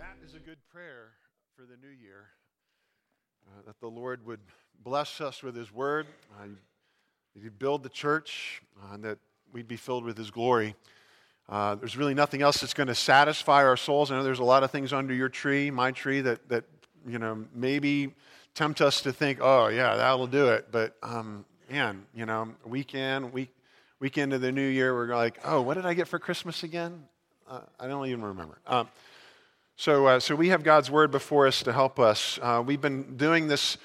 That is a good prayer for the new year. Uh, that the Lord would bless us with His word, uh, that He'd build the church, uh, and that we'd be filled with His glory. Uh, there's really nothing else that's going to satisfy our souls. I know there's a lot of things under your tree, my tree, that, that you know, maybe tempt us to think, oh, yeah, that'll do it. But, um, man, you know, weekend, week, weekend of the new year, we're like, oh, what did I get for Christmas again? Uh, I don't even remember. Um, so, uh, so we have God's word before us to help us. Uh, we've been doing this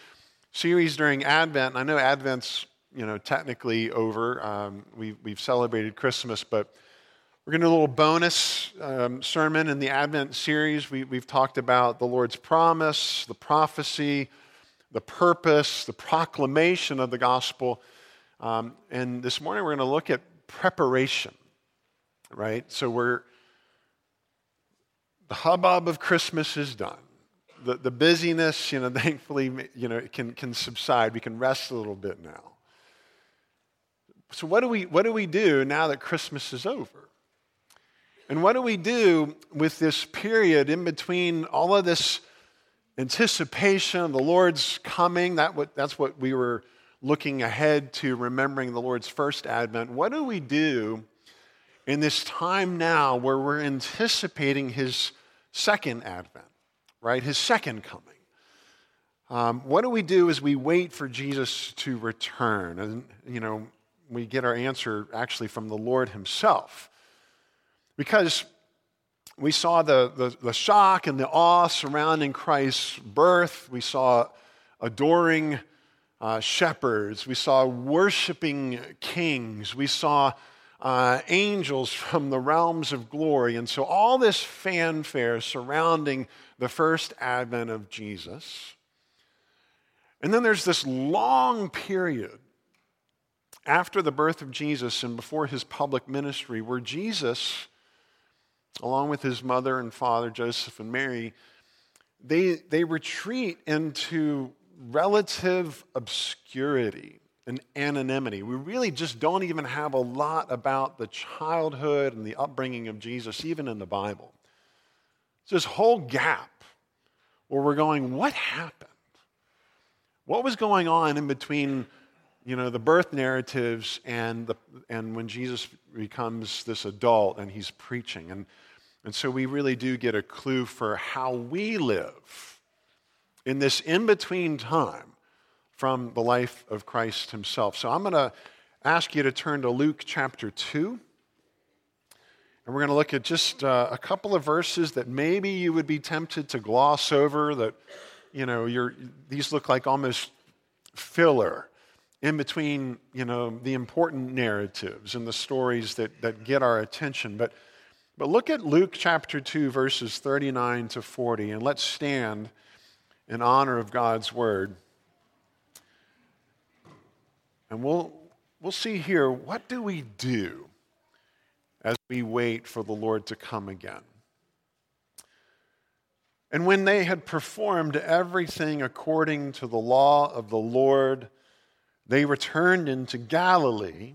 series during Advent. And I know Advent's, you know, technically over. Um, we, we've celebrated Christmas, but we're going to do a little bonus um, sermon in the Advent series. We, we've talked about the Lord's promise, the prophecy, the purpose, the proclamation of the gospel. Um, and this morning we're going to look at preparation, right? So we're the hubbub of Christmas is done. The, the busyness, you know, thankfully, you know, can, can subside. We can rest a little bit now. So what do we what do we do now that Christmas is over? And what do we do with this period in between all of this anticipation of the Lord's coming? That what, that's what we were looking ahead to, remembering the Lord's first advent. What do we do in this time now where we're anticipating his second advent, right? His second coming. Um, what do we do as we wait for Jesus to return? And, you know, we get our answer actually from the Lord himself. Because we saw the, the, the shock and the awe surrounding Christ's birth. We saw adoring uh, shepherds. We saw worshiping kings. We saw uh, angels from the realms of glory. And so, all this fanfare surrounding the first advent of Jesus. And then there's this long period after the birth of Jesus and before his public ministry where Jesus, along with his mother and father, Joseph and Mary, they, they retreat into relative obscurity and anonymity. We really just don't even have a lot about the childhood and the upbringing of Jesus, even in the Bible. It's this whole gap where we're going, what happened? What was going on in between, you know, the birth narratives and, the, and when Jesus becomes this adult and he's preaching? And, and so we really do get a clue for how we live in this in between time from the life of Christ himself. So I'm going to ask you to turn to Luke chapter 2. And we're going to look at just uh, a couple of verses that maybe you would be tempted to gloss over, that, you know, these look like almost filler in between, you know, the important narratives and the stories that, that get our attention. But, but look at Luke chapter 2, verses 39 to 40, and let's stand in honor of God's word. And we'll, we'll see here what do we do as we wait for the Lord to come again? And when they had performed everything according to the law of the Lord, they returned into Galilee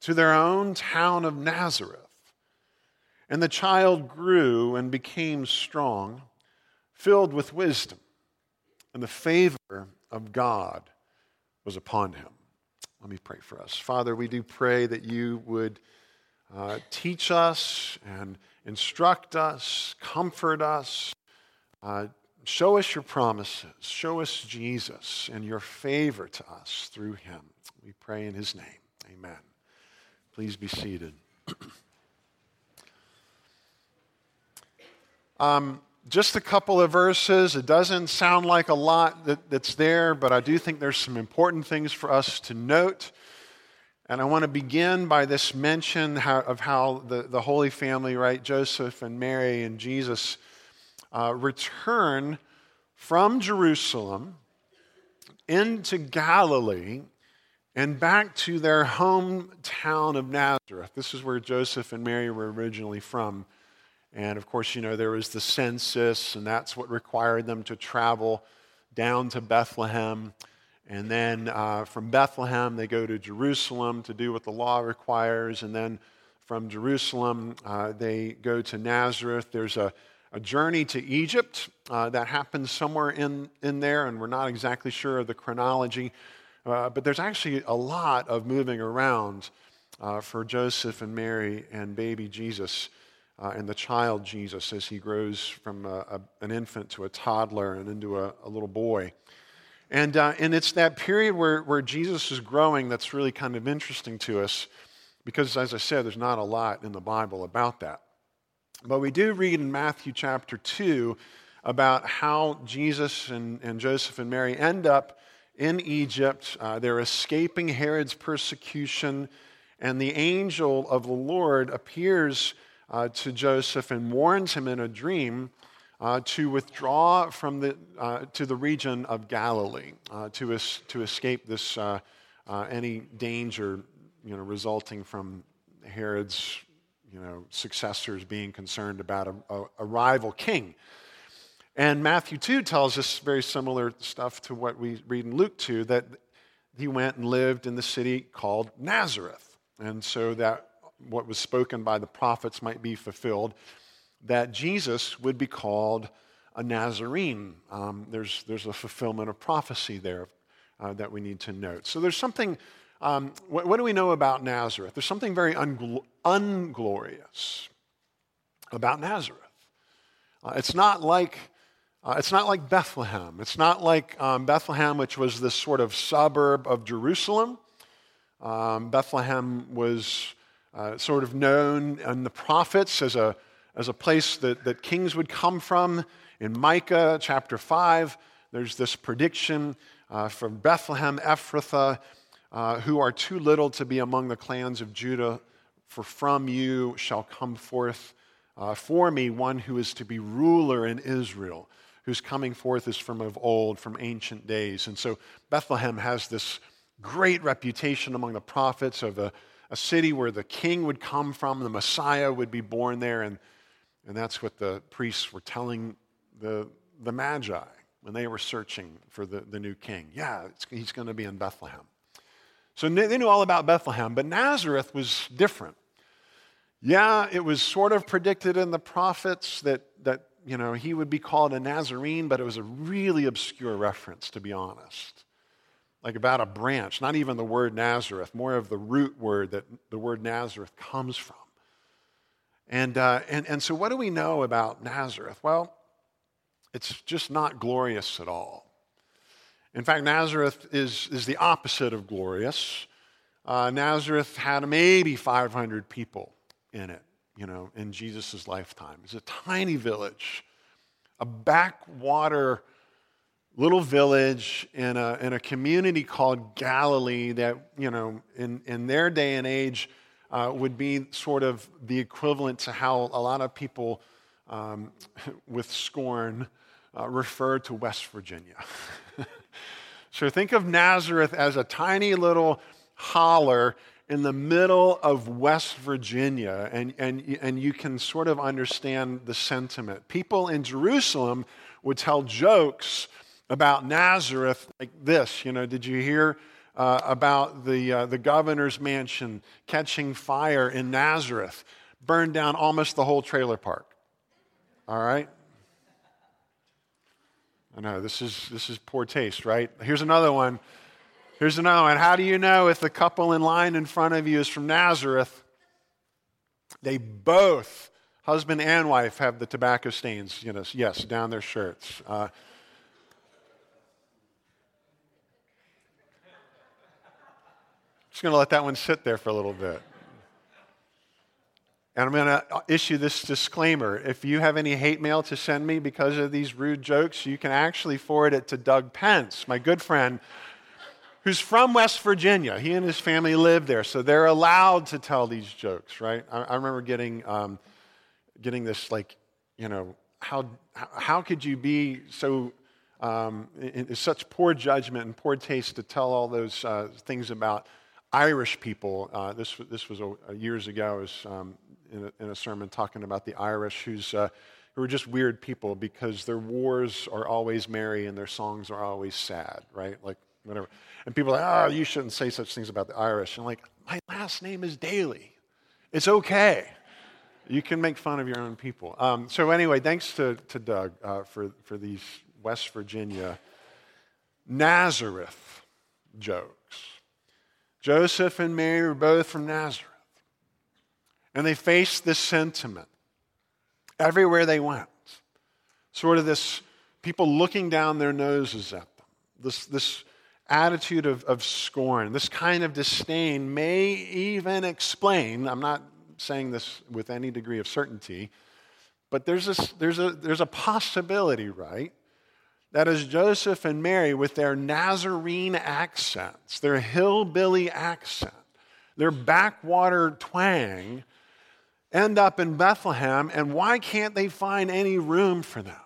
to their own town of Nazareth. And the child grew and became strong, filled with wisdom, and the favor of God was upon him. Let me pray for us. Father, we do pray that you would uh, teach us and instruct us, comfort us, uh, show us your promises, show us Jesus and your favor to us through him. We pray in his name. Amen. Please be seated. um, just a couple of verses. It doesn't sound like a lot that, that's there, but I do think there's some important things for us to note. And I want to begin by this mention how, of how the, the Holy Family, right, Joseph and Mary and Jesus, uh, return from Jerusalem into Galilee and back to their hometown of Nazareth. This is where Joseph and Mary were originally from. And of course, you know, there was the census, and that's what required them to travel down to Bethlehem. And then uh, from Bethlehem, they go to Jerusalem to do what the law requires. And then from Jerusalem, uh, they go to Nazareth. There's a, a journey to Egypt uh, that happens somewhere in, in there, and we're not exactly sure of the chronology. Uh, but there's actually a lot of moving around uh, for Joseph and Mary and baby Jesus uh, and the child Jesus as he grows from a, a, an infant to a toddler and into a, a little boy. And, uh, and it's that period where, where Jesus is growing that's really kind of interesting to us because, as I said, there's not a lot in the Bible about that. But we do read in Matthew chapter 2 about how Jesus and, and Joseph and Mary end up in Egypt. Uh, they're escaping Herod's persecution, and the angel of the Lord appears uh, to Joseph and warns him in a dream uh, to withdraw from the, uh, to the region of Galilee uh, to, es- to escape this, uh, any danger you know, resulting from Herod's you know, successors being concerned about a, a, a, rival king. And Matthew 2 tells us very similar stuff to what we read in Luke 2 that he went and lived in the city called Nazareth. And so that what was spoken by the prophets might be fulfilled, that Jesus would be called a Nazarene. Um, there's, there's a fulfillment of prophecy there uh, that we need to note. So there's something um, what, what, do we know about Nazareth? There's something very ungl- unglorious about Nazareth. Uh, it's not like uh, it's not like Bethlehem. It's not like um, Bethlehem, which was this sort of suburb of Jerusalem. Um, Bethlehem was uh, sort of known in the prophets as a, as a place that, that kings would come from. In Micah chapter 5, there's this prediction uh, from Bethlehem, Ephrathah, uh, who are too little to be among the clans of Judah, for from you shall come forth uh, for me one who is to be ruler in Israel, whose coming forth is from of old, from ancient days. And so Bethlehem has this great reputation among the prophets of a, a city where the king would come from, the Messiah would be born there, and, and that's what the priests were telling the, the Magi when they were searching for the, the new king. Yeah, he's going to be in Bethlehem. So they knew all about Bethlehem, but Nazareth was different. Yeah, it was sort of predicted in the prophets that, that you know, he would be called a Nazarene, but it was a really obscure reference, to be honest. Like about a branch, not even the word Nazareth, more of the root word that the word Nazareth comes from. And, uh, and, and so, what do we know about Nazareth? Well, it's just not glorious at all. In fact, Nazareth is, is the opposite of glorious. Uh, Nazareth had maybe 500 people in it, you know, in Jesus' lifetime. It's a tiny village, a backwater little village in a, in a community called Galilee that, you know, in, in their day and age uh, would be sort of the equivalent to how a lot of people um, with scorn uh, refer to West Virginia. So think of Nazareth as a tiny little holler in the middle of West Virginia, and, and, and you can sort of understand the sentiment. People in Jerusalem would tell jokes about Nazareth like this. You know, did you hear uh, about the, uh, the governor's mansion catching fire in Nazareth? Burned down almost the whole trailer park. All right? I know this is this is poor taste, right? Here's another one. Here's another one. How do you know if the couple in line in front of you is from Nazareth? They both, husband and wife, have the tobacco stains, you know, yes, down their shirts. Uh, just going to let that one sit there for a little bit. And I'm going to issue this disclaimer. If you have any hate mail to send me because of these rude jokes, you can actually forward it to Doug Pence, my good friend, who's from West Virginia. He and his family live there, so they're allowed to tell these jokes, right? I, I remember getting, um, getting this, like, you know, how, how could you be so, um, in, in such poor judgment and poor taste to tell all those uh, things about Irish people? Uh, this, this was a, years ago. I Was, um, in a, in a sermon talking about the Irish, who's, uh, who are just weird people because their wars are always merry and their songs are always sad, right? Like, whatever. And people are like, oh, you shouldn't say such things about the Irish. And I'm like, my last name is Daly. It's okay. You can make fun of your own people. Um, so, anyway, thanks to, to Doug uh, for, for these West Virginia Nazareth jokes. Joseph and Mary were both from Nazareth. And they faced this sentiment everywhere they went. Sort of this people looking down their noses at them. This, this attitude of, of scorn, this kind of disdain may even explain, I'm not saying this with any degree of certainty, but there's, this, there's, a, there's a possibility, right? That as Joseph and Mary, with their Nazarene accents, their hillbilly accent, their backwater twang, end up in Bethlehem, and why can't they find any room for them?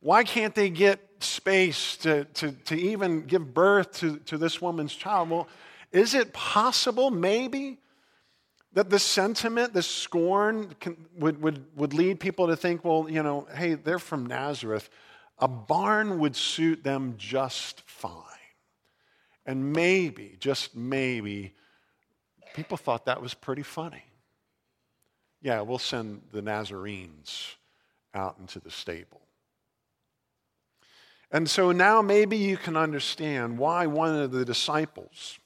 Why can't they get space to, to, to even give birth to, to this woman's child? Well, is it possible, maybe, that the sentiment, the scorn, can, would, would, would lead people to think, well, you know, hey, they're from Nazareth. A barn would suit them just fine. And maybe, just maybe, people thought that was pretty funny. Yeah, we'll send the Nazarenes out into the stable. And so now maybe you can understand why one of the disciples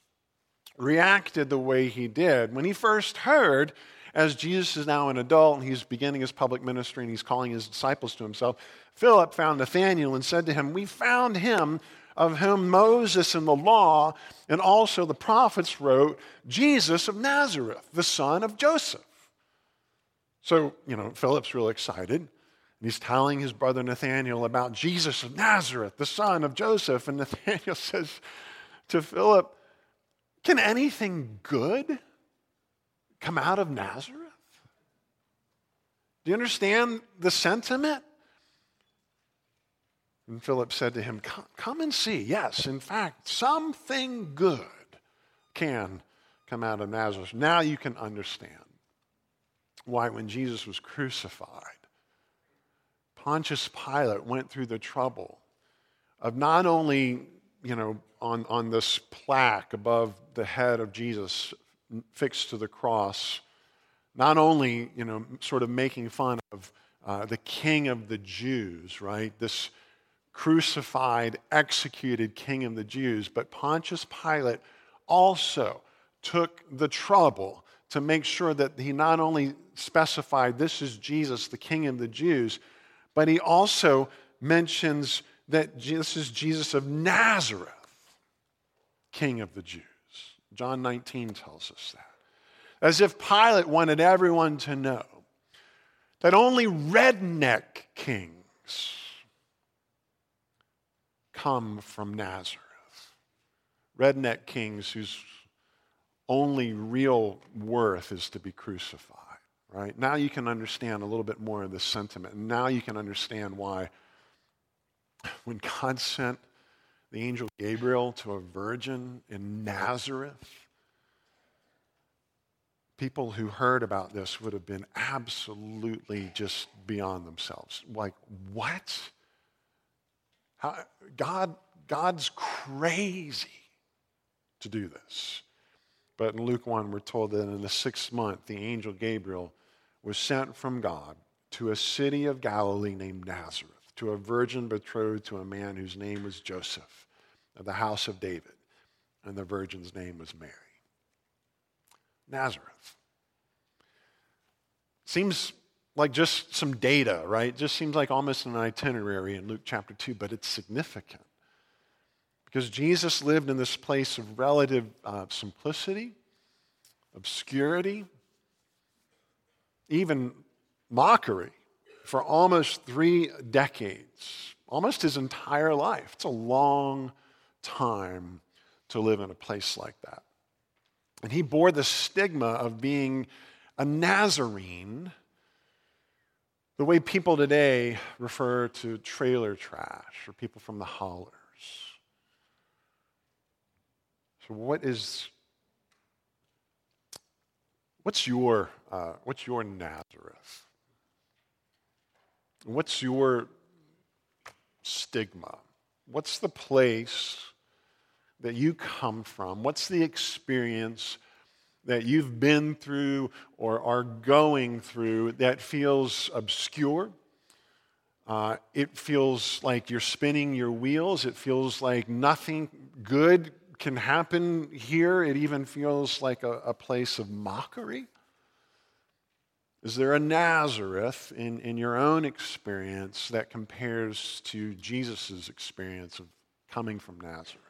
reacted the way he did when he first heard, as Jesus is now an adult and he's beginning his public ministry and he's calling his disciples to himself. Philip found Nathanael and said to him, We found him of whom Moses and the law and also the prophets wrote, Jesus of Nazareth, the son of Joseph. So, you know, Philip's real excited. And he's telling his brother Nathanael about Jesus of Nazareth, the son of Joseph. And Nathanael says to Philip, Can anything good come out of Nazareth? Do you understand the sentiment? And Philip said to him, come, come, and see. Yes, in fact, something good can come out of Nazareth. Now you can understand why, when Jesus was crucified, Pontius Pilate went through the trouble of not only, you know, on, on this plaque above the head of Jesus fixed to the cross, not only, you know, sort of making fun of uh, the king of the Jews, right? This crucified, executed king of the Jews, but Pontius Pilate also took the trouble to make sure that he not only specified this is Jesus, the king of the Jews, but he also mentions that this is Jesus of Nazareth, King of the Jews. John 19 tells us that. As if Pilate wanted everyone to know that only redneck kings come from Nazareth. Redneck kings whose only real worth is to be crucified right? Now you can understand a little bit more of this sentiment. And now you can understand why when God sent the angel Gabriel to a virgin in Nazareth, people who heard about this would have been absolutely just beyond themselves. Like, what? How, God, God's crazy to do this. But in Luke 1, we're told that in the sixth month, the angel Gabriel was sent from God to a city of Galilee named Nazareth, to a virgin betrothed to a man whose name was Joseph, of the house of David, and the virgin's name was Mary. Nazareth. Seems like just some data, right? just seems like almost an itinerary in Luke chapter 2, but it's significant. Because Jesus lived in this place of relative uh, simplicity, obscurity, even mockery for almost three decades, almost his entire life. It's a long time to live in a place like that. And he bore the stigma of being a Nazarene, the way people today refer to trailer trash or people from the hollers. So, what is What's your, uh, what's your Nazareth? What's your stigma? What's the place that you come from? What's the experience that you've been through or are going through that feels obscure. Uh, it feels like you're spinning your wheels. It feels like nothing good can happen here. It even feels like a, a place of mockery. Is there a Nazareth in, in your own experience that compares to Jesus' experience of coming from Nazareth?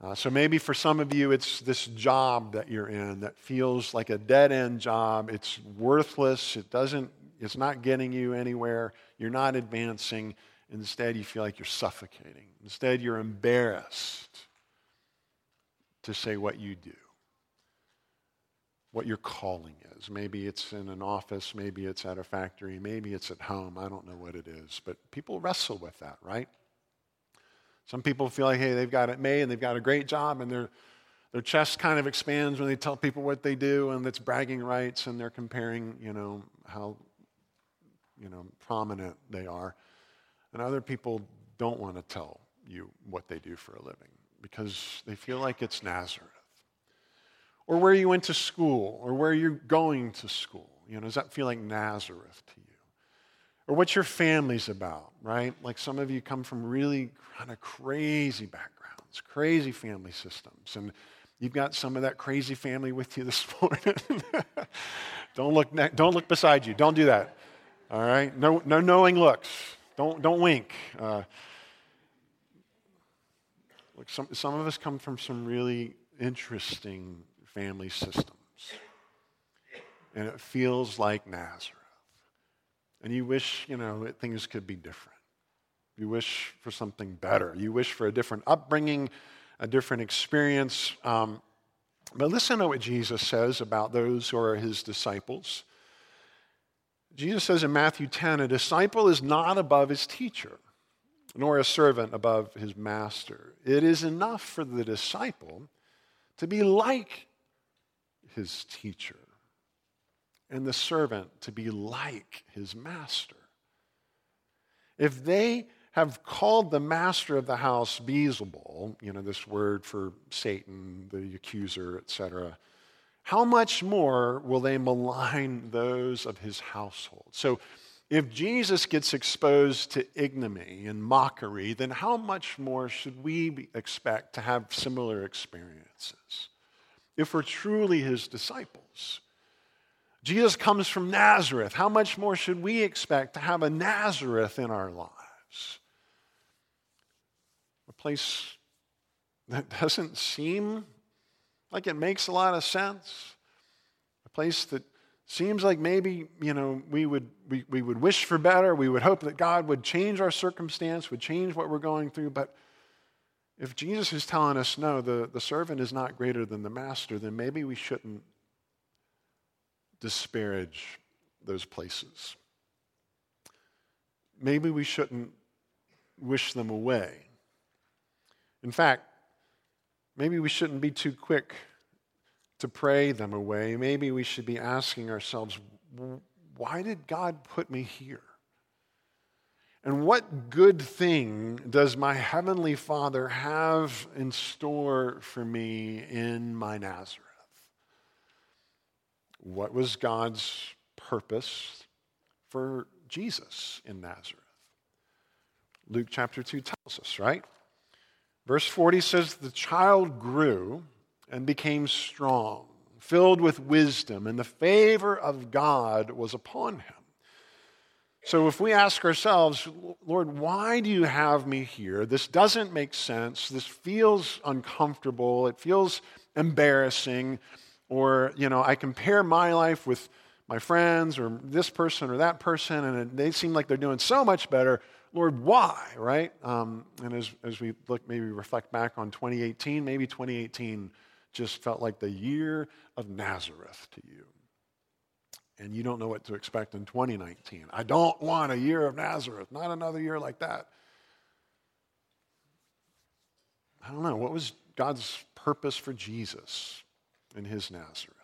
Uh, so maybe for some of you, it's this job that you're in that feels like a dead end job. It's worthless. It doesn't, it's not getting you anywhere. You're not advancing. Instead, you feel like you're suffocating. Instead, you're embarrassed to say what you do, what your calling is. Maybe it's in an office, maybe it's at a factory, maybe it's at home. I don't know what it is. But people wrestle with that, right? Some people feel like, hey, they've got it made and they've got a great job and their, their chest kind of expands when they tell people what they do and it's bragging rights and they're comparing, you know, how, you know, prominent they are. And other people don't want to tell you what they do for a living because they feel like it's Nazareth. Or where you went to school, or where you're going to school. You know, does that feel like Nazareth to you? Or what your family's about, right? Like some of you come from really kind of crazy backgrounds, crazy family systems, and you've got some of that crazy family with you this morning. don't look, ne- don't look beside you. Don't do that. All right? No, no knowing looks. Don't, don't wink. Uh, Look, some, some of us come from some really interesting family systems. And it feels like Nazareth. And you wish, you know, things could be different. You wish for something better. You wish for a different upbringing, a different experience. Um, but listen to what Jesus says about those who are his disciples. Jesus says in Matthew 10 a disciple is not above his teacher nor a servant above his master. It is enough for the disciple to be like his teacher, and the servant to be like his master. If they have called the master of the house Beelzebul, you know, this word for Satan, the accuser, etc., how much more will they malign those of his household? So if Jesus gets exposed to ignominy and mockery, then how much more should we expect to have similar experiences if we're truly his disciples? Jesus comes from Nazareth. How much more should we expect to have a Nazareth in our lives? A place that doesn't seem like it makes a lot of sense. A place that Seems like maybe, you know, we would, we, we would wish for better. We would hope that God would change our circumstance, would change what we're going through. But if Jesus is telling us, no, the, the servant is not greater than the master, then maybe we shouldn't disparage those places. Maybe we shouldn't wish them away. In fact, maybe we shouldn't be too quick to pray them away, maybe we should be asking ourselves, why did God put me here? And what good thing does my Heavenly Father have in store for me in my Nazareth? What was God's purpose for Jesus in Nazareth? Luke chapter 2 tells us, right? Verse 40 says, The child grew and became strong, filled with wisdom, and the favor of God was upon him. So if we ask ourselves, Lord, why do you have me here? This doesn't make sense. This feels uncomfortable. It feels embarrassing. Or, you know, I compare my life with my friends or this person or that person, and they seem like they're doing so much better. Lord, why, right? Um, and as, as we look, maybe reflect back on 2018, maybe 2018 just felt like the year of Nazareth to you. And you don't know what to expect in 2019. I don't want a year of Nazareth, not another year like that. I don't know. What was God's purpose for Jesus in his Nazareth?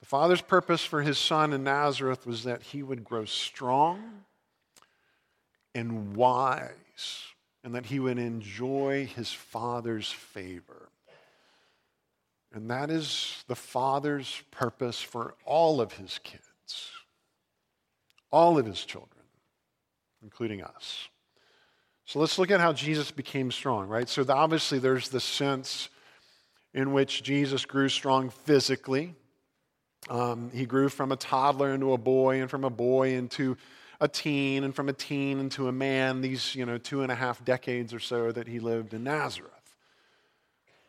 The Father's purpose for his son in Nazareth was that he would grow strong and wise, and that he would enjoy his Father's favor. And that is the Father's purpose for all of his kids, all of his children, including us. So let's look at how Jesus became strong, right? So obviously, there's the sense in which Jesus grew strong physically. Um, he grew from a toddler into a boy, and from a boy into a teen, and from a teen into a man, these, you know, two and a half decades or so that he lived in Nazareth.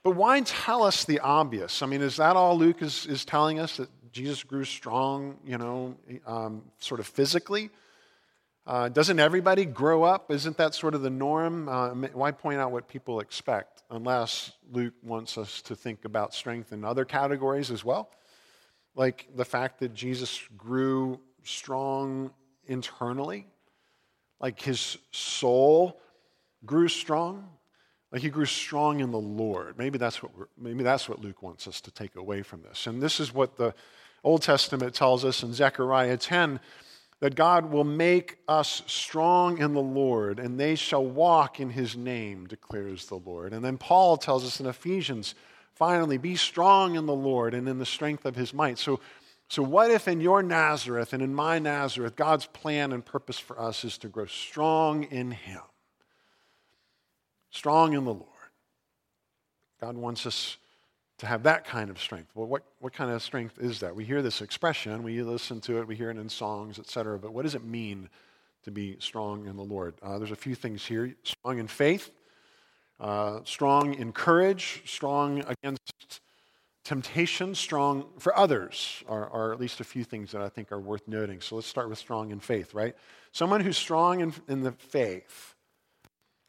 But why tell us the obvious? I mean, is that all Luke is, is telling us that Jesus grew strong, you know, um, sort of physically? Uh, doesn't everybody grow up? Isn't that sort of the norm? Uh, why point out what people expect unless Luke wants us to think about strength in other categories as well? Like the fact that Jesus grew strong internally, like his soul grew strong, like he grew strong in the Lord. Maybe that's what maybe that's what Luke wants us to take away from this. And this is what the Old Testament tells us in Zechariah 10 that God will make us strong in the Lord, and they shall walk in his name, declares the Lord. And then Paul tells us in Ephesians, finally, be strong in the Lord and in the strength of his might. So, so what if in your Nazareth and in my Nazareth, God's plan and purpose for us is to grow strong in him? Strong in the Lord. God wants us to have that kind of strength. Well, what, what kind of strength is that? We hear this expression, we listen to it, we hear it in songs, etc. But what does it mean to be strong in the Lord? Uh, there's a few things here strong in faith, uh, strong in courage, strong against temptation, strong for others, are, are, at least a few things that I think are worth noting. So let's start with strong in faith, right? Someone who's strong in, in the faith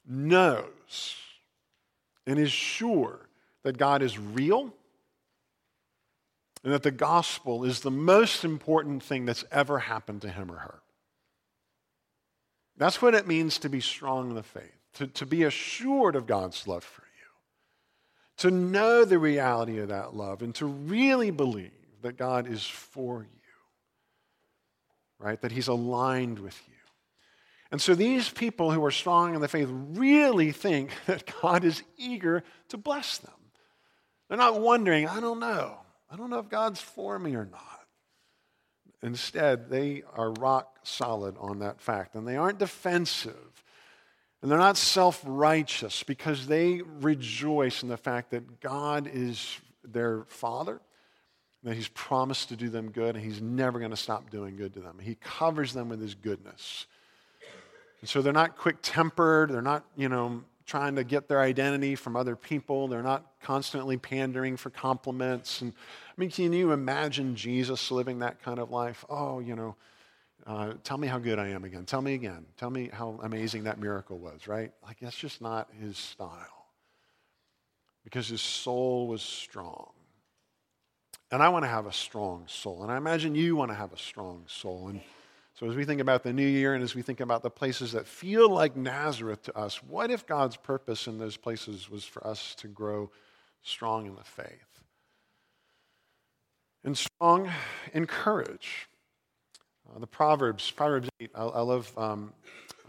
knows and is sure that God is real and that the gospel is the most important thing that's ever happened to him or her. That's what it means to be strong in the faith, to, to be assured of God's love for you, to know the reality of that love, and to really believe that God is for you, right? That He's aligned with you. And so these people who are strong in the faith really think that God is eager to bless them. They're not wondering, I don't know. I don't know if God's for me or not. Instead, they are rock solid on that fact. And they aren't defensive. And they're not self righteous because they rejoice in the fact that God is their Father, that He's promised to do them good, and He's never going to stop doing good to them. He covers them with His goodness. And so they're not quick tempered. They're not, you know, trying to get their identity from other people. They're not constantly pandering for compliments. And I mean, can you imagine Jesus living that kind of life? Oh, you know, uh, tell me how good I am again. Tell me again. Tell me how amazing that miracle was, right? Like, that's just not his style. Because his soul was strong. And I want to have a strong soul. And I imagine you want to have a strong soul. And so, as we think about the new year and as we think about the places that feel like Nazareth to us, what if God's purpose in those places was for us to grow strong in the faith? And strong in courage. Uh, the Proverbs, Proverbs 8, I, I love um,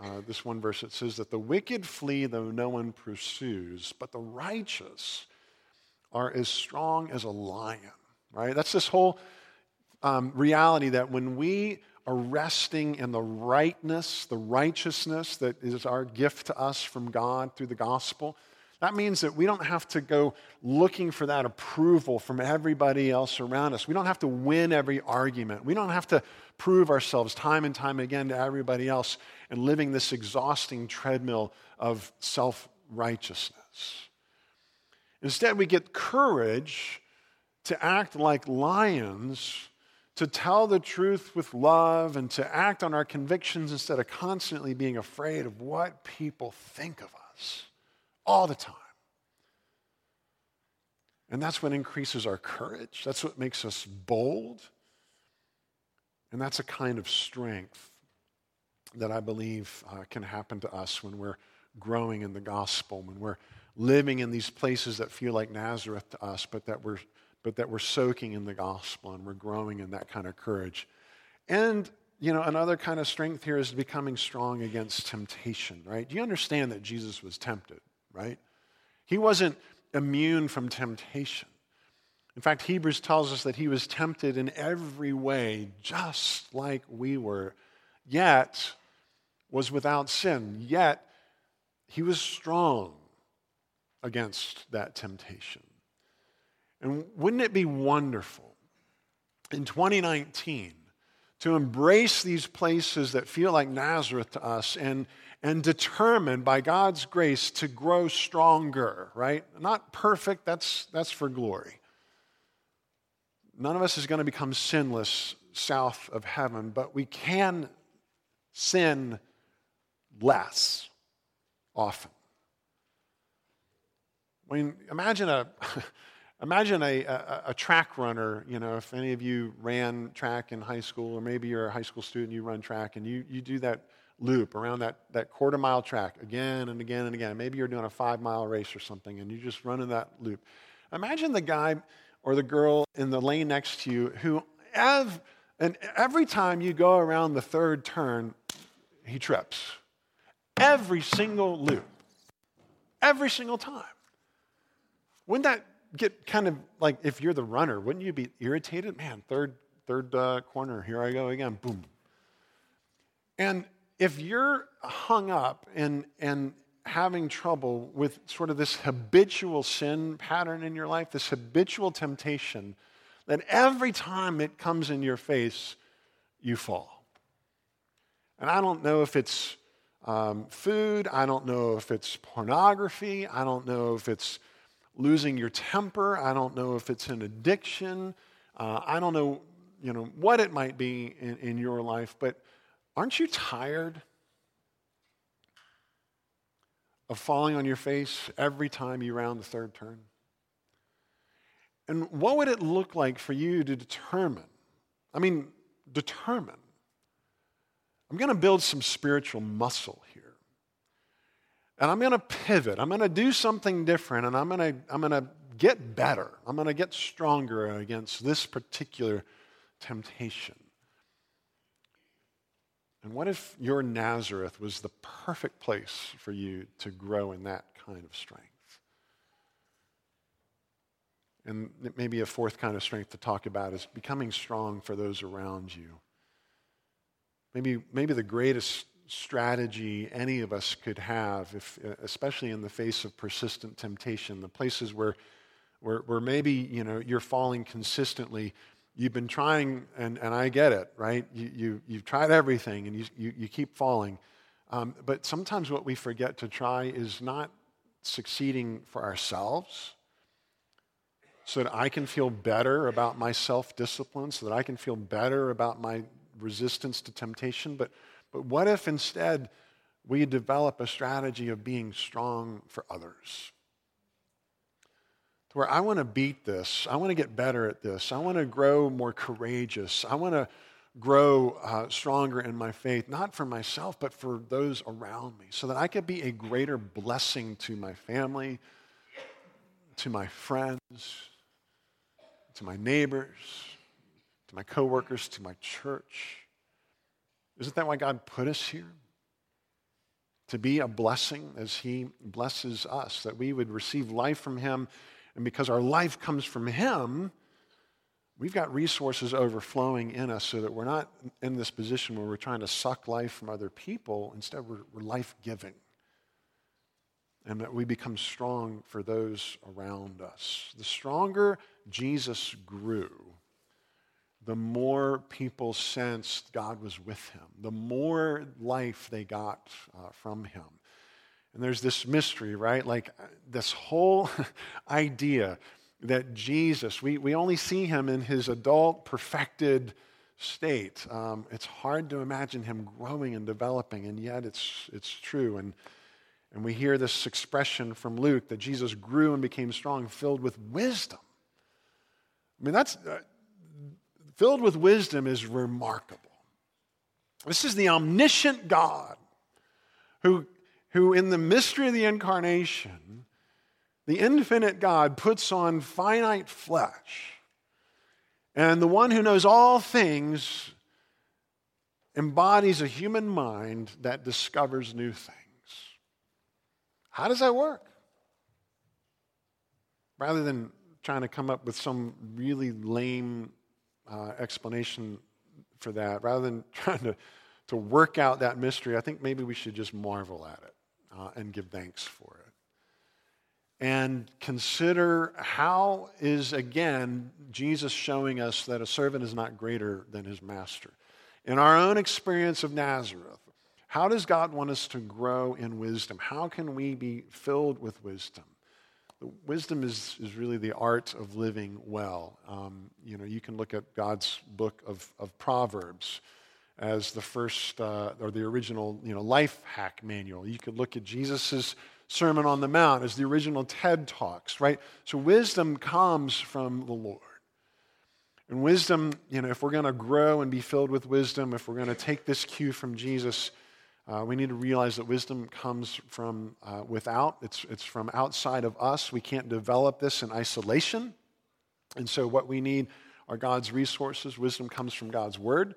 uh, this one verse. It says that the wicked flee though no one pursues, but the righteous are as strong as a lion, right? That's this whole um, reality that when we are resting in the rightness, the righteousness that is our gift to us from God through the gospel, that means that we don't have to go looking for that approval from everybody else around us. We don't have to win every argument. We don't have to prove ourselves time and time again to everybody else and living this exhausting treadmill of self righteousness. Instead, we get courage to act like lions to tell the truth with love and to act on our convictions instead of constantly being afraid of what people think of us all the time. And that's what increases our courage. That's what makes us bold. And that's a kind of strength that I believe uh, can happen to us when we're growing in the gospel, when we're living in these places that feel like Nazareth to us, but that we're but that we're soaking in the gospel and we're growing in that kind of courage. And, you know, another kind of strength here is becoming strong against temptation, right? Do you understand that Jesus was tempted, right? He wasn't immune from temptation. In fact, Hebrews tells us that he was tempted in every way, just like we were, yet was without sin. Yet he was strong against that temptation. And wouldn't it be wonderful in 2019 to embrace these places that feel like Nazareth to us and, and determine by God's grace to grow stronger, right? Not perfect, that's, that's for glory None of us is going to become sinless south of heaven, but we can sin less often. I mean, imagine a imagine a, a, a, track runner. You know, if any of you ran track in high school, or maybe you're a high school student, you run track, and you, you do that loop around that, that quarter mile track again and again and again. Maybe you're doing a five mile race or something, and you just run in that loop. Imagine the guy or the girl in the lane next to you who, ev- and every time you go around the third turn, he trips. Every single loop. Every single time. Wouldn't that get kind of like if you're the runner, wouldn't you be irritated? Man, third, third uh, corner, here I go again, boom. And if you're hung up and, and having trouble with sort of this habitual sin pattern in your life, this habitual temptation, that every time it comes in your face, you fall. And I don't know if it's um, food, I don't know if it's pornography, I don't know if it's losing your temper, I don't know if it's an addiction, uh, I don't know, you know, what it might be in, in your life, but aren't you tired? of falling on your face every time you round the third turn? And what would it look like for you to determine? I mean, determine. I'm going to build some spiritual muscle. And I'm going to pivot. I'm going to do something different and I'm going to I'm going to get better. I'm going to get stronger against this particular temptation. And what if your Nazareth was the perfect place for you to grow in that kind of strength? And maybe a fourth kind of strength to talk about is becoming strong for those around you. Maybe, maybe the greatest strategy any of us could have, if, especially in the face of persistent temptation, the places where, where, where maybe you know, you're falling consistently, you've been trying, and, and I get it, right? You, you, you've tried everything and you, you, you keep falling. Um, but sometimes what we forget to try is not succeeding for ourselves so that I can feel better about my self discipline, so that I can feel better about my resistance to temptation. But, but what if instead we develop a strategy of being strong for others? To where I want to beat this. I want to get better at this. I want to grow more courageous. I want to grow uh, stronger in my faith, not for myself, but for those around me, so that I could be a greater blessing to my family, to my friends, to my neighbors, to my coworkers, to my church. Isn't that why God put us here? To be a blessing as He blesses us, that we would receive life from Him and because our life comes from Him, we've got resources overflowing in us so that we're not in this position where we're trying to suck life from other people. Instead, we're, we're life giving. And that we become strong for those around us. The stronger Jesus grew, the more people sensed God was with him, the more life they got uh, from him. And there's this mystery, right? Like this whole idea that Jesus, we, we only see him in his adult, perfected state. Um, it's hard to imagine him growing and developing, and yet it's, it's true. And, and we hear this expression from Luke that Jesus grew and became strong, filled with wisdom. I mean, that's uh, filled with wisdom is remarkable. This is the omniscient God who who, in the mystery of the incarnation, the infinite God puts on finite flesh. And the one who knows all things embodies a human mind that discovers new things. How does that work? Rather than trying to come up with some really lame uh, explanation for that, rather than trying to, to work out that mystery, I think maybe we should just marvel at it uh, and give thanks for it. And consider how is, again, Jesus showing us that a servant is not greater than his master. In our own experience of Nazareth, how does God want us to grow in wisdom? How can we be filled with wisdom? Wisdom is, is really the art of living well. Um, you know, you can look at God's book of, of Proverbs as the first uh, or the original, you know, life hack manual. You could look at Jesus' Sermon on the Mount as the original TED Talks, right? So wisdom comes from the Lord. And wisdom, you know, if we're going to grow and be filled with wisdom, if we're going to take this cue from Jesus, uh, we need to realize that wisdom comes from uh, without, it's, it's from outside of us. We can't develop this in isolation. And so, what we need are God's resources. Wisdom comes from God's word.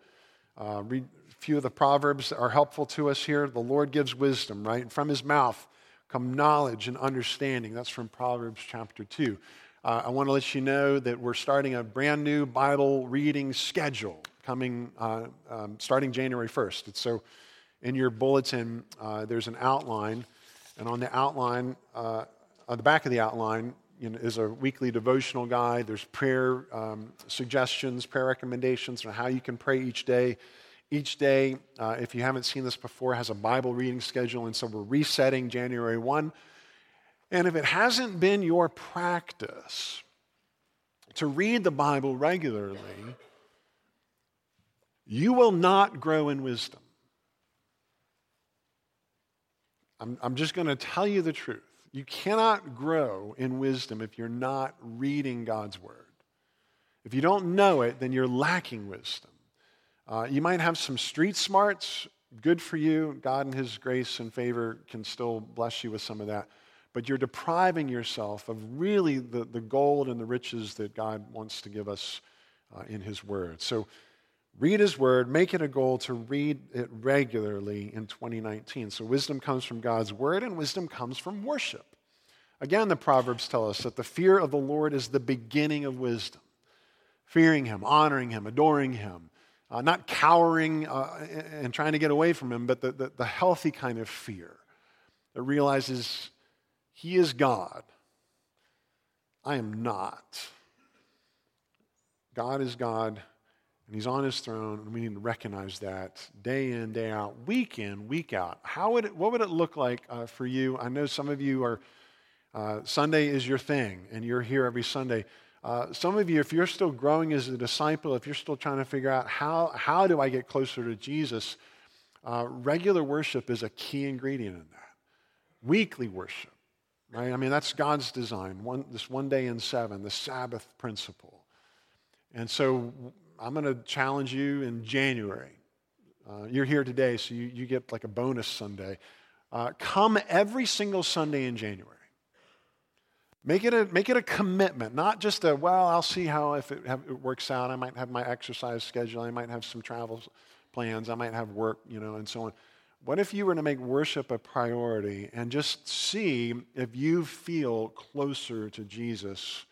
Uh, read a few of the Proverbs are helpful to us here. The Lord gives wisdom, right? And from his mouth come knowledge and understanding. That's from Proverbs chapter 2. Uh, I want to let you know that we're starting a brand new Bible reading schedule coming uh, um, starting January 1st. so in your bulletin, uh, there's an outline, and on the outline, uh, on the back of the outline, you know, is a weekly devotional guide. There's prayer um, suggestions, prayer recommendations on how you can pray each day. Each day, uh, if you haven't seen this before, has a Bible reading schedule, and so we're resetting January 1. And if it hasn't been your practice to read the Bible regularly, you will not grow in wisdom. I'm, I'm just going to tell you the truth. You cannot grow in wisdom if you're not reading God's word. If you don't know it, then you're lacking wisdom. Uh, you might have some street smarts, good for you. God, in His grace and favor, can still bless you with some of that. But you're depriving yourself of really the, the gold and the riches that God wants to give us uh, in His Word. So, Read His Word, make it a goal to read it regularly in 2019. So, wisdom comes from God's Word, and wisdom comes from worship. Again, the Proverbs tell us that the fear of the Lord is the beginning of wisdom. Fearing Him, honoring Him, adoring Him, uh, not cowering uh, and trying to get away from Him, but the, the, the healthy kind of fear that realizes He is God. I am not. God is God and he's on his throne, and we need to recognize that day in, day out, week in, week out. How would it, what would it look like uh, for you? I know some of you are, uh, Sunday is your thing, and you're here every Sunday. Uh, some of you, if you're still growing as a disciple, if you're still trying to figure out how, how do I get closer to Jesus, uh, regular worship is a key ingredient in that. Weekly worship, right? I mean, that's God's design, one, this one day in seven, the Sabbath principle. And so I'm going to challenge you in January. Uh, you're here today, so you, you get like a bonus Sunday. Uh, come every single Sunday in January. Make it, a, make it a commitment, not just a, well, I'll see how if it, have, it works out. I might have my exercise schedule. I might have some travel plans. I might have work, you know, and so on. What if you were to make worship a priority and just see if you feel closer to Jesus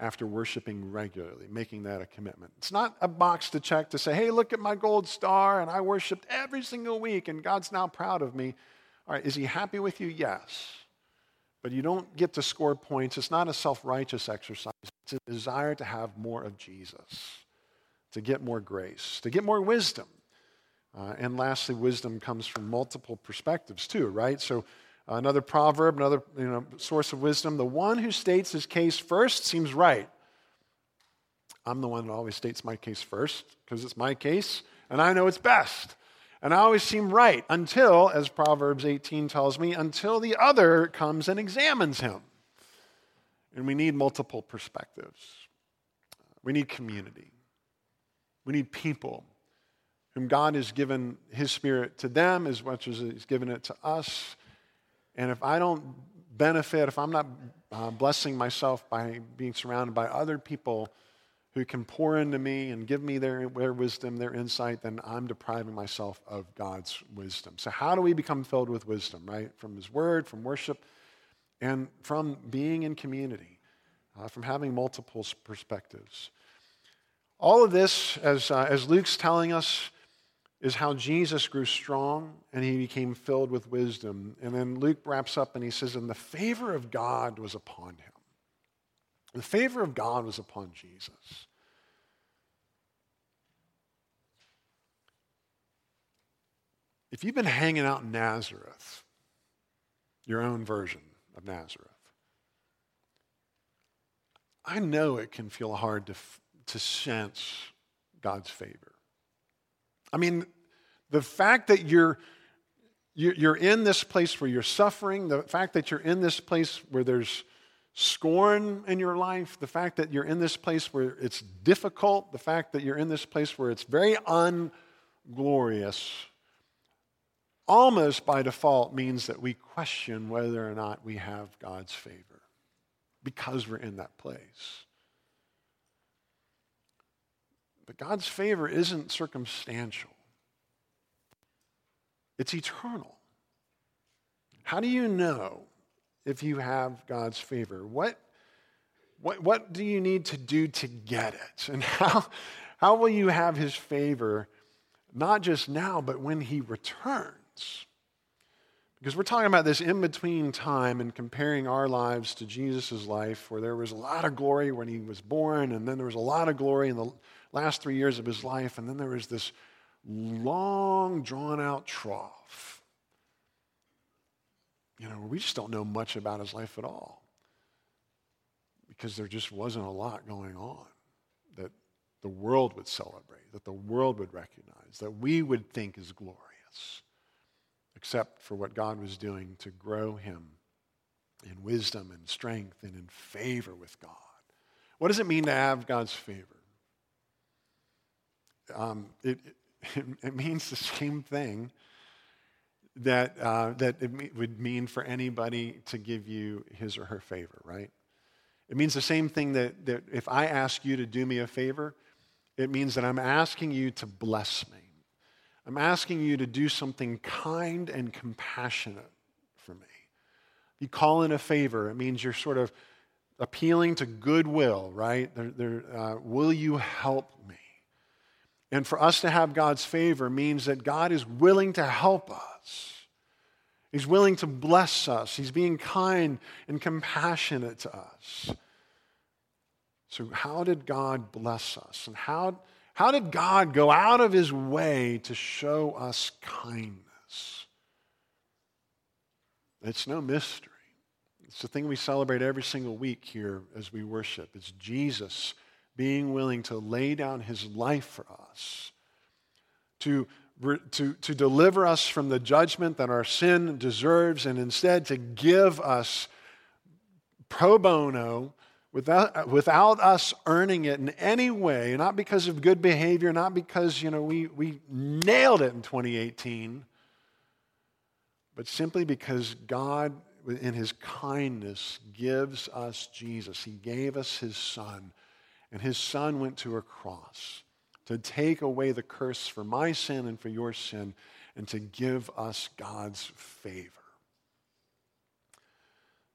after worshiping regularly, making that a commitment. It's not a box to check to say, hey, look at my gold star, and I worshiped every single week, and God's now proud of me. All right, is He happy with you? Yes. But you don't get to score points. It's not a self righteous exercise, it's a desire to have more of Jesus, to get more grace, to get more wisdom. Uh, and lastly, wisdom comes from multiple perspectives, too, right? So, Another proverb, another you know, source of wisdom the one who states his case first seems right. I'm the one that always states my case first because it's my case and I know it's best. And I always seem right until, as Proverbs 18 tells me, until the other comes and examines him. And we need multiple perspectives. We need community. We need people whom God has given his spirit to them as much as he's given it to us. And if I don't benefit, if I'm not uh, blessing myself by being surrounded by other people who can pour into me and give me their, their wisdom, their insight, then I'm depriving myself of God's wisdom. So, how do we become filled with wisdom, right? From His Word, from worship, and from being in community. uh, from having multiple perspectives. All of this, as, uh, as Luke's telling us, is how Jesus grew strong and he became filled with wisdom. And then Luke wraps up and he says, And the favor of God was upon him. The favor of God was upon Jesus. If you've been hanging out in Nazareth, your own version of Nazareth, I know it can feel hard to, to sense God's favor. I mean, the fact that you're, you're in this place where you're suffering, the fact that you're in this place where there's scorn in your life, the fact that you're in this place where it's difficult, the fact that you're in this place where it's very unglorious, almost by default means that we question whether or not we have God's favor because we're in that place. But God's favor isn't circumstantial, it's eternal. How do you know if you have God's favor? What, what, what do you need to do to get it? And how, how will you have his favor not just now, but when he returns? Because we're talking about this in between time and comparing our lives to Jesus' life, where there was a lot of glory when he was born, and then there was a lot of glory in the last three years of his life, and then there was this long, drawn out trough. You know, we just don't know much about his life at all because there just wasn't a lot going on that the world would celebrate, that the world would recognize, that we would think is glorious except for what God was doing to grow him in wisdom and strength and in favor with God. What does it mean to have God's favor? Um, it, it, it, means the same thing that, uh, that it would mean for anybody to give you his or her favor, right? It means the same thing that, that if I ask you to do me a favor, it means that I'm asking you to bless me. I'm asking you to do something kind and compassionate for me. You call in a favor, it means you're sort of appealing to goodwill, right? They're, they're, uh, will you help me? And for us to have God's favor means that God is willing to help us. He's willing to bless us. He's being kind and compassionate to us. So, how did God bless us? And how, how did God go out of his way to show us kindness? It's no mystery. It's the thing we celebrate every single week here as we worship. It's Jesus being willing to lay down his life for us, to, to, to deliver us from the judgment that our sin deserves, and instead to give us pro bono without, without us earning it in any way, not because of good behavior, not because, you know, we, we nailed it in 2018, but simply because God, in his kindness, gives us Jesus. He gave us his son, and his son went to a cross to take away the curse for my sin and for your sin, and to give us God's favor.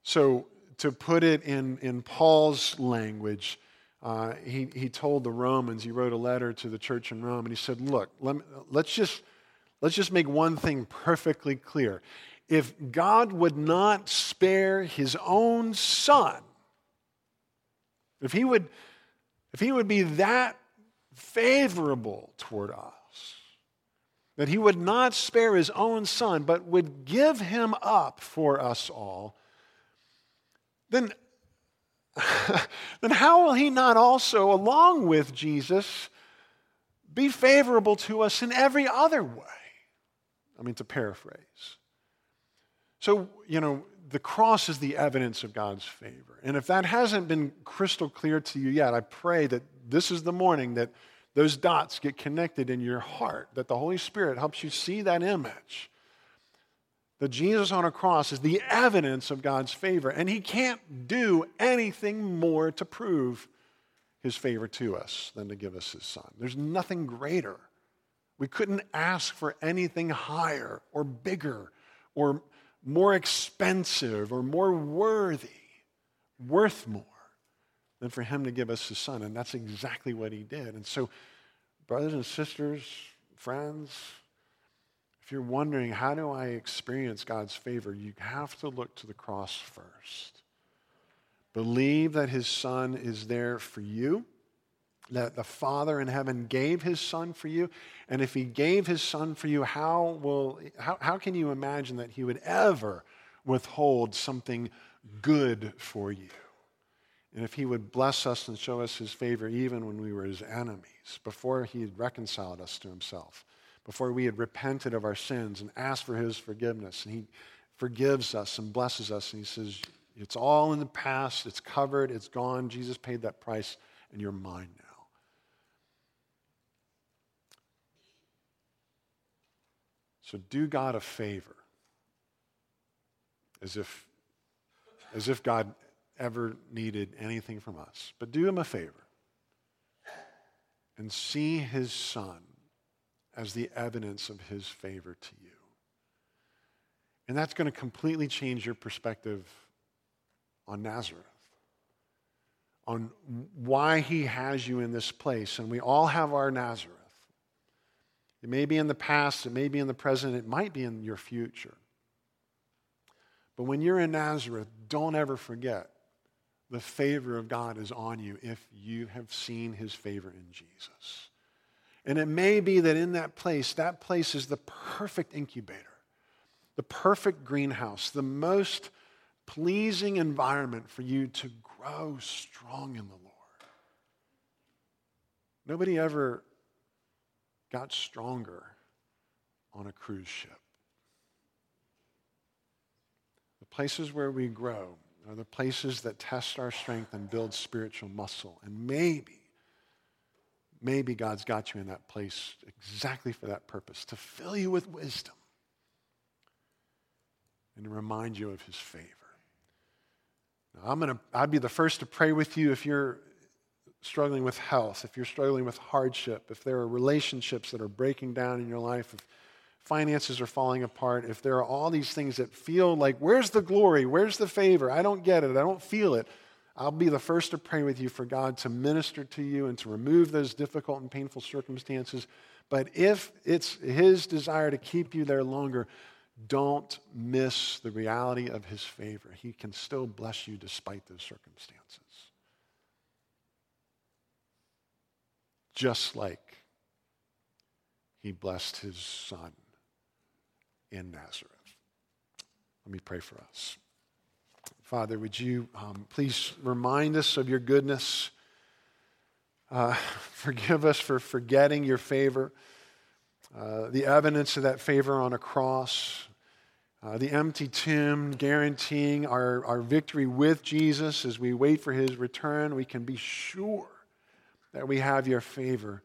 So to put it in, in Paul's language, uh, he, he told the Romans, he wrote a letter to the church in Rome, and he said, Look, let me, let's, just, let's just make one thing perfectly clear. If God would not spare his own son, if he would, if he would be that favorable toward us, that he would not spare his own son, but would give him up for us all, then, then how will he not also, along with Jesus, be favorable to us in every other way? I mean, to paraphrase. So, you know, the cross is the evidence of God's favor. And if that hasn't been crystal clear to you yet, I pray that this is the morning that those dots get connected in your heart, that the Holy Spirit helps you see that image that Jesus on a cross is the evidence of God's favor, and he can't do anything more to prove his favor to us than to give us his son. There's nothing greater. We couldn't ask for anything higher or bigger or more expensive or more worthy, worth more than for him to give us his son. And that's exactly what he did. And so, brothers and sisters, friends, if you're wondering, how do I experience God's favor? You have to look to the cross first. Believe that his son is there for you, that the Father in heaven gave his son for you. And if he gave his son for you, how, will, how, how can you imagine that he would ever withhold something good for you? And if he would bless us and show us his favor even when we were his enemies, before he had reconciled us to himself, before we had repented of our sins and asked for his forgiveness, and he forgives us and blesses us, and he says, It's all in the past, it's covered, it's gone. Jesus paid that price, and you're mine now. So do God a favor as if, as if God ever needed anything from us. But do him a favor and see his son as the evidence of his favor to you. And that's going to completely change your perspective on Nazareth, on why he has you in this place. And we all have our Nazareth. It may be in the past, it may be in the present, it might be in your future. But when you're in Nazareth, don't ever forget the favor of God is on you if you have seen his favor in Jesus. And it may be that in that place, that place is the perfect incubator, the perfect greenhouse, the most pleasing environment for you to grow strong in the Lord. Nobody ever got stronger on a cruise ship. The places where we grow are the places that test our strength and build spiritual muscle. And maybe, maybe God's got you in that place exactly for that purpose to fill you with wisdom and to remind you of his favor. Now, I'm gonna, I'd be the first to pray with you if you're struggling with health, if you're struggling with hardship, if there are relationships that are breaking down in your life, if finances are falling apart, if there are all these things that feel like, where's the glory? Where's the favor? I don't get it. I don't feel it. I'll be the first to pray with you for God to minister to you and to remove those difficult and painful circumstances. But if it's His desire to keep you there longer, don't miss the reality of His favor. He can still bless you despite those circumstances. Just like He blessed His Son in Nazareth. Let me pray for us. Father, would you um, please remind us of your goodness? Uh, forgive us for forgetting your favor, uh, the evidence of that favor on a cross, uh, the empty tomb guaranteeing our, our victory with Jesus as we wait for his return. We can be sure that we have your favor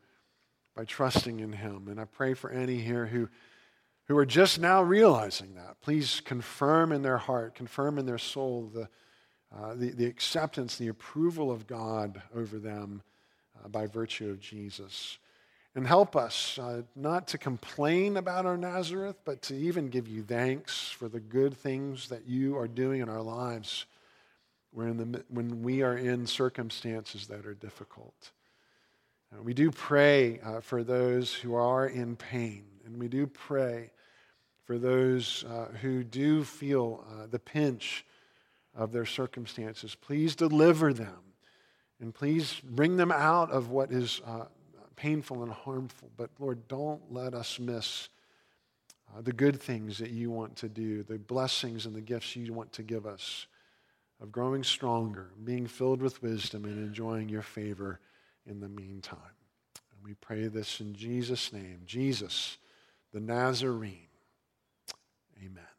by trusting in him. And I pray for any here who who are just now realizing that. Please confirm in their heart, confirm in their soul the, uh, the, the, acceptance, the approval of God over them uh, by virtue of Jesus. And help us uh, not to complain about our Nazareth, but to even give you thanks for the good things that you are doing in our lives when, the, when we are in circumstances that are difficult. We do pray uh, for those who are in pain, and we do pray for those uh, who do feel uh, the pinch of their circumstances. Please deliver them and please bring them out of what is uh, painful and harmful. But Lord, don't let us miss uh, the good things that you want to do, the blessings and the gifts you want to give us of growing stronger, being filled with wisdom, and enjoying your favor in the meantime. And we pray this in Jesus' name. Jesus, the Nazarene. Amen.